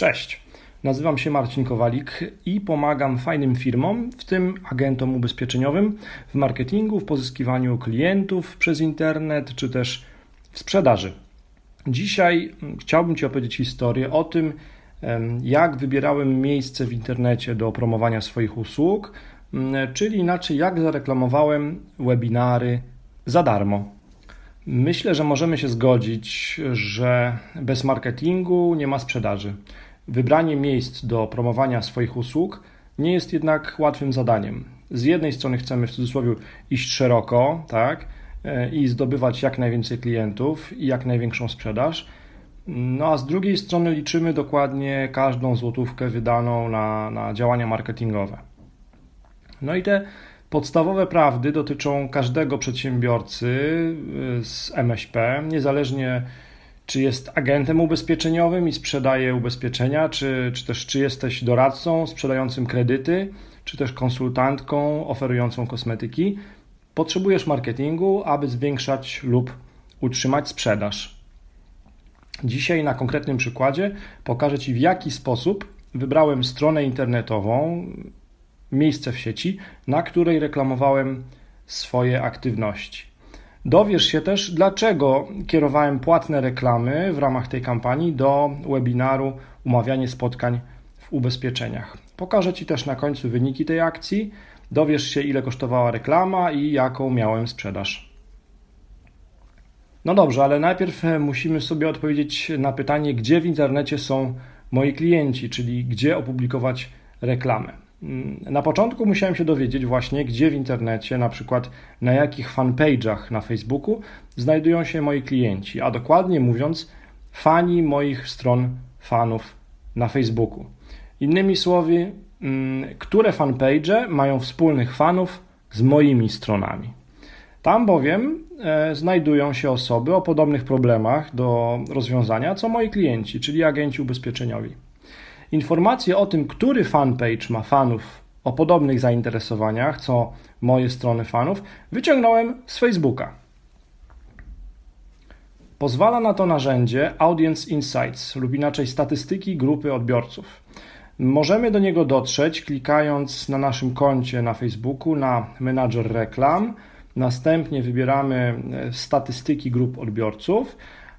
Cześć, nazywam się Marcin Kowalik i pomagam fajnym firmom, w tym agentom ubezpieczeniowym, w marketingu, w pozyskiwaniu klientów przez internet czy też w sprzedaży. Dzisiaj chciałbym Ci opowiedzieć historię o tym, jak wybierałem miejsce w internecie do promowania swoich usług, czyli inaczej jak zareklamowałem webinary za darmo. Myślę, że możemy się zgodzić, że bez marketingu nie ma sprzedaży. Wybranie miejsc do promowania swoich usług nie jest jednak łatwym zadaniem. Z jednej strony chcemy w cudzysłowie iść szeroko, tak, e, i zdobywać jak najwięcej klientów i jak największą sprzedaż. No a z drugiej strony liczymy dokładnie każdą złotówkę wydaną na, na działania marketingowe. No i te podstawowe prawdy dotyczą każdego przedsiębiorcy e, z MŚP, niezależnie czy jest agentem ubezpieczeniowym i sprzedaje ubezpieczenia, czy, czy też czy jesteś doradcą sprzedającym kredyty, czy też konsultantką oferującą kosmetyki. Potrzebujesz marketingu, aby zwiększać lub utrzymać sprzedaż. Dzisiaj na konkretnym przykładzie pokażę Ci, w jaki sposób wybrałem stronę internetową, miejsce w sieci, na której reklamowałem swoje aktywności. Dowiesz się też, dlaczego kierowałem płatne reklamy w ramach tej kampanii do webinaru Umawianie spotkań w ubezpieczeniach. Pokażę Ci też na końcu wyniki tej akcji. Dowiesz się, ile kosztowała reklama i jaką miałem sprzedaż. No dobrze, ale najpierw musimy sobie odpowiedzieć na pytanie, gdzie w internecie są moi klienci, czyli gdzie opublikować reklamę. Mm, na początku musiałem się dowiedzieć właśnie, gdzie w internecie, na przykład na jakich fanpage'ach na Facebooku znajdują się moi klienci, a dokładnie mówiąc, fani moich stron fanów na Facebooku. Innymi słowy, mm, które fanpage mają wspólnych fanów z moimi stronami. Tam bowiem e, znajdują się osoby o podobnych problemach do rozwiązania co moi klienci, czyli agenci ubezpieczeniowi. Informacje o tym, który fanpage ma fanów o podobnych zainteresowaniach, co moje strony fanów, wyciągnąłem z Facebooka. Pozwala na to narzędzie Audience Insights lub inaczej statystyki grupy odbiorców. Możemy do niego dotrzeć klikając na naszym koncie na Facebooku na menadżer reklam. Następnie wybieramy e, statystyki grup odbiorców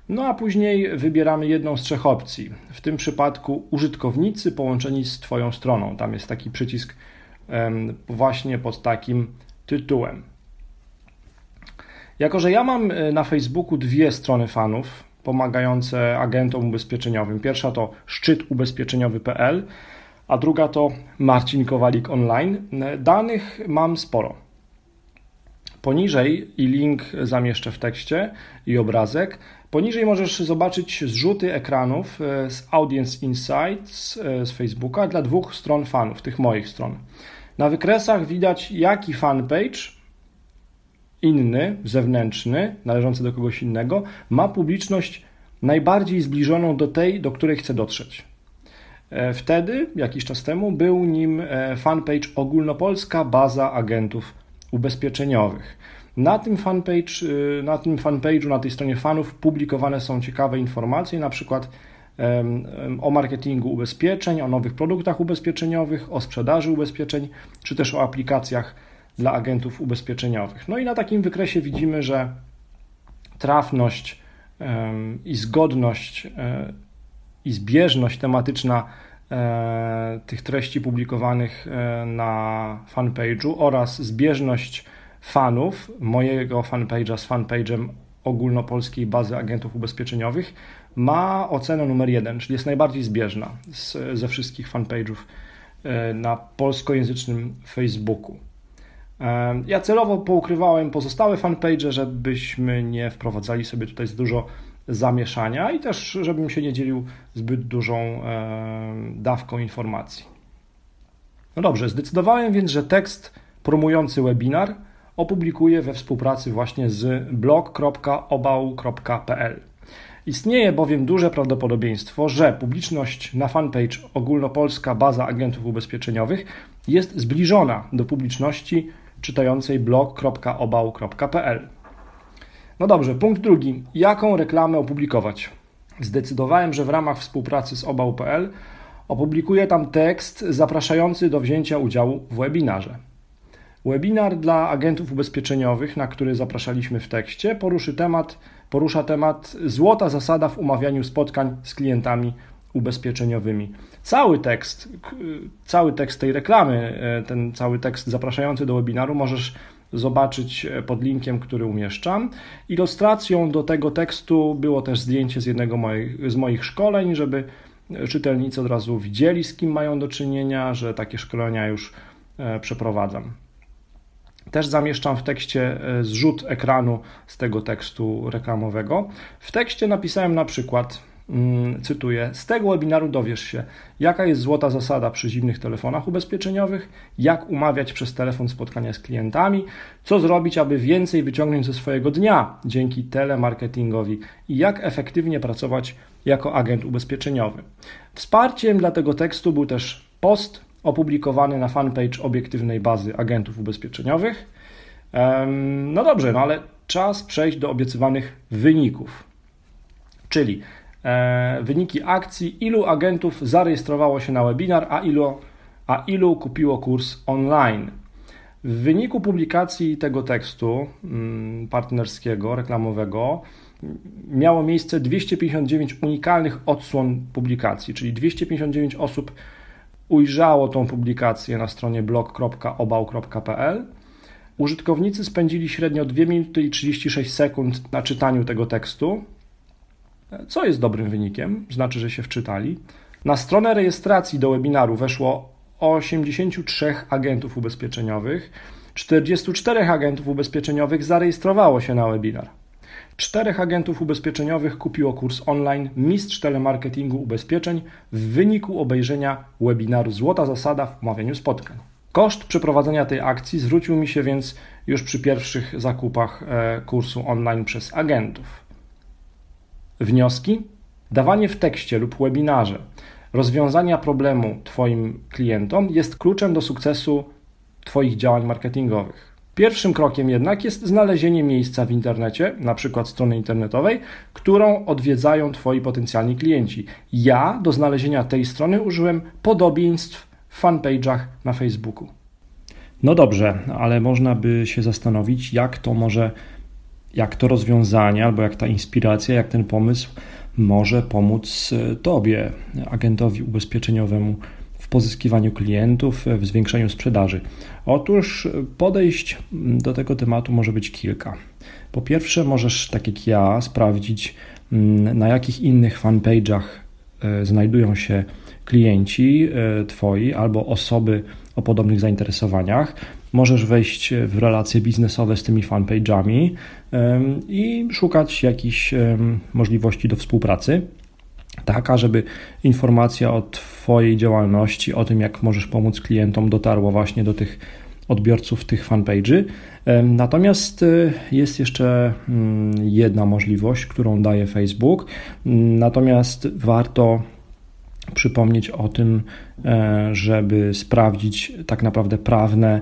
no a później wybieramy jedną z trzech opcji. W tym przypadku użytkownicy połączeni z Twoją stroną. Tam jest taki przycisk właśnie pod takim tytułem. Jako, że ja mam e, na Facebooku dwie strony fanów pomagające agentom ubezpieczeniowym. Pierwsza to szczytubezpieczeniowy.pl, a druga to Marcin Kowalik Online. E, danych mam sporo. Poniżej i link zamieszczę w tekście i obrazek. Poniżej możesz zobaczyć zrzuty ekranów e, z Audience Insights e, z Facebooka dla dwóch stron fanów, tych moich stron. Na wykresach widać, jaki fanpage inny, zewnętrzny, należący do kogoś innego, ma publiczność najbardziej zbliżoną do tej, do której chce dotrzeć. E, wtedy, jakiś czas temu, był nim fanpage Ogólnopolska Baza Agentów Ubezpieczeniowych. Na tym fanpage, y, na tym fanpage'u, na tej stronie fanów publikowane są ciekawe informacje, na przykład o marketingu ubezpieczeń, o nowych produktach ubezpieczeniowych, o sprzedaży ubezpieczeń, czy też o aplikacjach dla agentów ubezpieczeniowych. No i na takim wykresie widzimy, że trafność i zgodność e, i zbieżność tematyczna tych treści publikowanych e, na fanpage'u oraz zbieżność fanów mojego fanpage'a z fanpage'em ogólnopolskiej bazy agentów ubezpieczeniowych ma ocenę numer jeden, czyli jest najbardziej zbieżna z, ze wszystkich fanpage'ów e, na polskojęzycznym Facebooku. E, ja celowo poukrywałem pozostałe fanpage, żebyśmy nie wprowadzali sobie tutaj za dużo zamieszania i też żebym się nie dzielił zbyt dużą e, dawką informacji. No dobrze, zdecydowałem więc, że tekst promujący webinar opublikuję we współpracy właśnie z blog.obał.pl. Istnieje bowiem duże prawdopodobieństwo, że publiczność na fanpage ogólnopolska baza agentów ubezpieczeniowych jest zbliżona do publiczności czytającej blog.obał.pl. No dobrze, punkt drugi. Jaką reklamę opublikować? zdecydowałem, że w ramach współpracy z obał.pl opublikuję tam tekst zapraszający do wzięcia udziału w webinarze. Webinar dla agentów ubezpieczeniowych, na który zapraszaliśmy w tekście, poruszy temat, porusza temat złota zasada w umawianiu spotkań z klientami ubezpieczeniowymi. Cały tekst, cały tekst tej reklamy, e, ten cały tekst zapraszający do webinaru możesz zobaczyć e, pod linkiem, który umieszczam. Ilustracją do tego tekstu było też zdjęcie z jednego moich, z moich szkoleń, żeby czytelnicy od razu widzieli, z kim mają do czynienia, że takie szkolenia już e, przeprowadzam. Też zamieszczam w tekście zrzut ekranu z tego tekstu reklamowego. W tekście napisałem na przykład cytuję, z tego webinaru dowiesz się, jaka jest złota zasada przy zimnych telefonach ubezpieczeniowych, jak umawiać przez telefon spotkania z klientami, co zrobić, aby więcej wyciągnąć ze swojego dnia dzięki telemarketingowi i jak efektywnie pracować jako agent ubezpieczeniowy. Wsparciem dla tego tekstu był też post opublikowany na fanpage obiektywnej bazy agentów ubezpieczeniowych. No dobrze, no ale czas przejść do obiecywanych wyników. Czyli wyniki akcji, ilu agentów zarejestrowało się na webinar, a ilu, a ilu kupiło kurs online. W wyniku publikacji tego tekstu mm, partnerskiego, reklamowego, miało miejsce 259 unikalnych odsłon publikacji, czyli 259 osób ujrzało tą publikację na stronie blog.obał.pl. Użytkownicy spędzili średnio 2 minuty i 36 sekund na czytaniu tego tekstu, co jest dobrym wynikiem, znaczy, że się wczytali. Na stronę rejestracji do webinaru weszło 83 agentów ubezpieczeniowych, 44 agentów ubezpieczeniowych zarejestrowało się na webinar. Czterech agentów ubezpieczeniowych kupiło kurs online Mistrz Telemarketingu Ubezpieczeń w wyniku obejrzenia webinaru Złota Zasada w umawianiu spotkań. Koszt przeprowadzenia tej akcji zwrócił mi się więc już przy pierwszych zakupach e, kursu online przez agentów. Wnioski? Dawanie w tekście lub webinarze rozwiązania problemu Twoim klientom jest kluczem do sukcesu Twoich działań marketingowych. Pierwszym krokiem jednak jest znalezienie miejsca w internecie, na przykład strony internetowej, którą odwiedzają Twoi potencjalni klienci. Ja do znalezienia tej strony użyłem podobieństw w fanpage'ach na Facebooku. No dobrze, ale można by się zastanowić, jak to może jak to rozwiązanie, albo jak ta inspiracja, jak ten pomysł może pomóc e, Tobie, agentowi ubezpieczeniowemu, w pozyskiwaniu klientów, w zwiększeniu sprzedaży. Otóż podejść do tego tematu może być kilka. Po pierwsze, możesz, tak jak ja, sprawdzić, mm, na jakich innych fanpage'ach e, znajdują się klienci e, Twoi albo osoby o podobnych zainteresowaniach. Możesz wejść w relacje biznesowe z tymi fanpage'ami i szukać jakichś możliwości do współpracy. Taka, żeby informacja o Twojej działalności, o tym, jak możesz pomóc klientom, dotarła właśnie do tych odbiorców tych fanpage'y. Natomiast e, jest jeszcze mm, jedna możliwość, którą daje Facebook. Natomiast warto przypomnieć o tym, e, żeby sprawdzić tak naprawdę prawne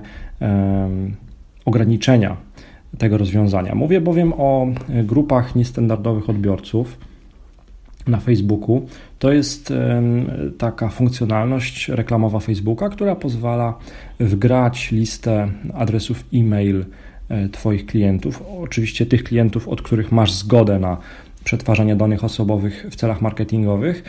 ograniczenia tego rozwiązania. Mówię bowiem o grupach niestandardowych odbiorców na Facebooku. To jest taka funkcjonalność reklamowa Facebooka, która pozwala wgrać listę adresów e-mail e, Twoich klientów. Oczywiście tych klientów, od których masz zgodę na przetwarzania danych osobowych w celach marketingowych,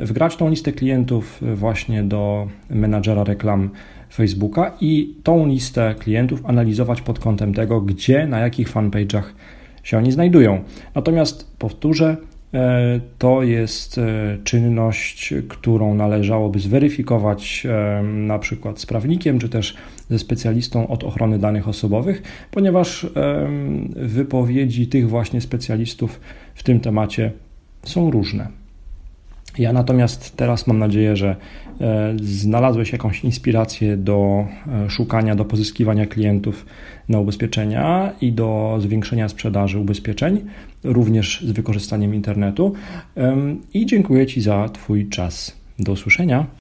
wgrać tą listę klientów właśnie do menadżera reklam Facebooka i tą listę klientów analizować pod kątem tego, gdzie, na jakich fanpage'ach się oni znajdują. Natomiast powtórzę, to jest e, czynność, którą należałoby zweryfikować na przykład z prawnikiem, czy też ze specjalistą od ochrony danych osobowych, ponieważ wypowiedzi tych właśnie specjalistów w tym temacie są różne. Ja natomiast teraz mam nadzieję, że e, znalazłeś jakąś inspirację do e, szukania, do pozyskiwania klientów na ubezpieczenia i do zwiększenia sprzedaży ubezpieczeń, również z wykorzystaniem internetu. I dziękuję Ci za Twój czas. Do usłyszenia.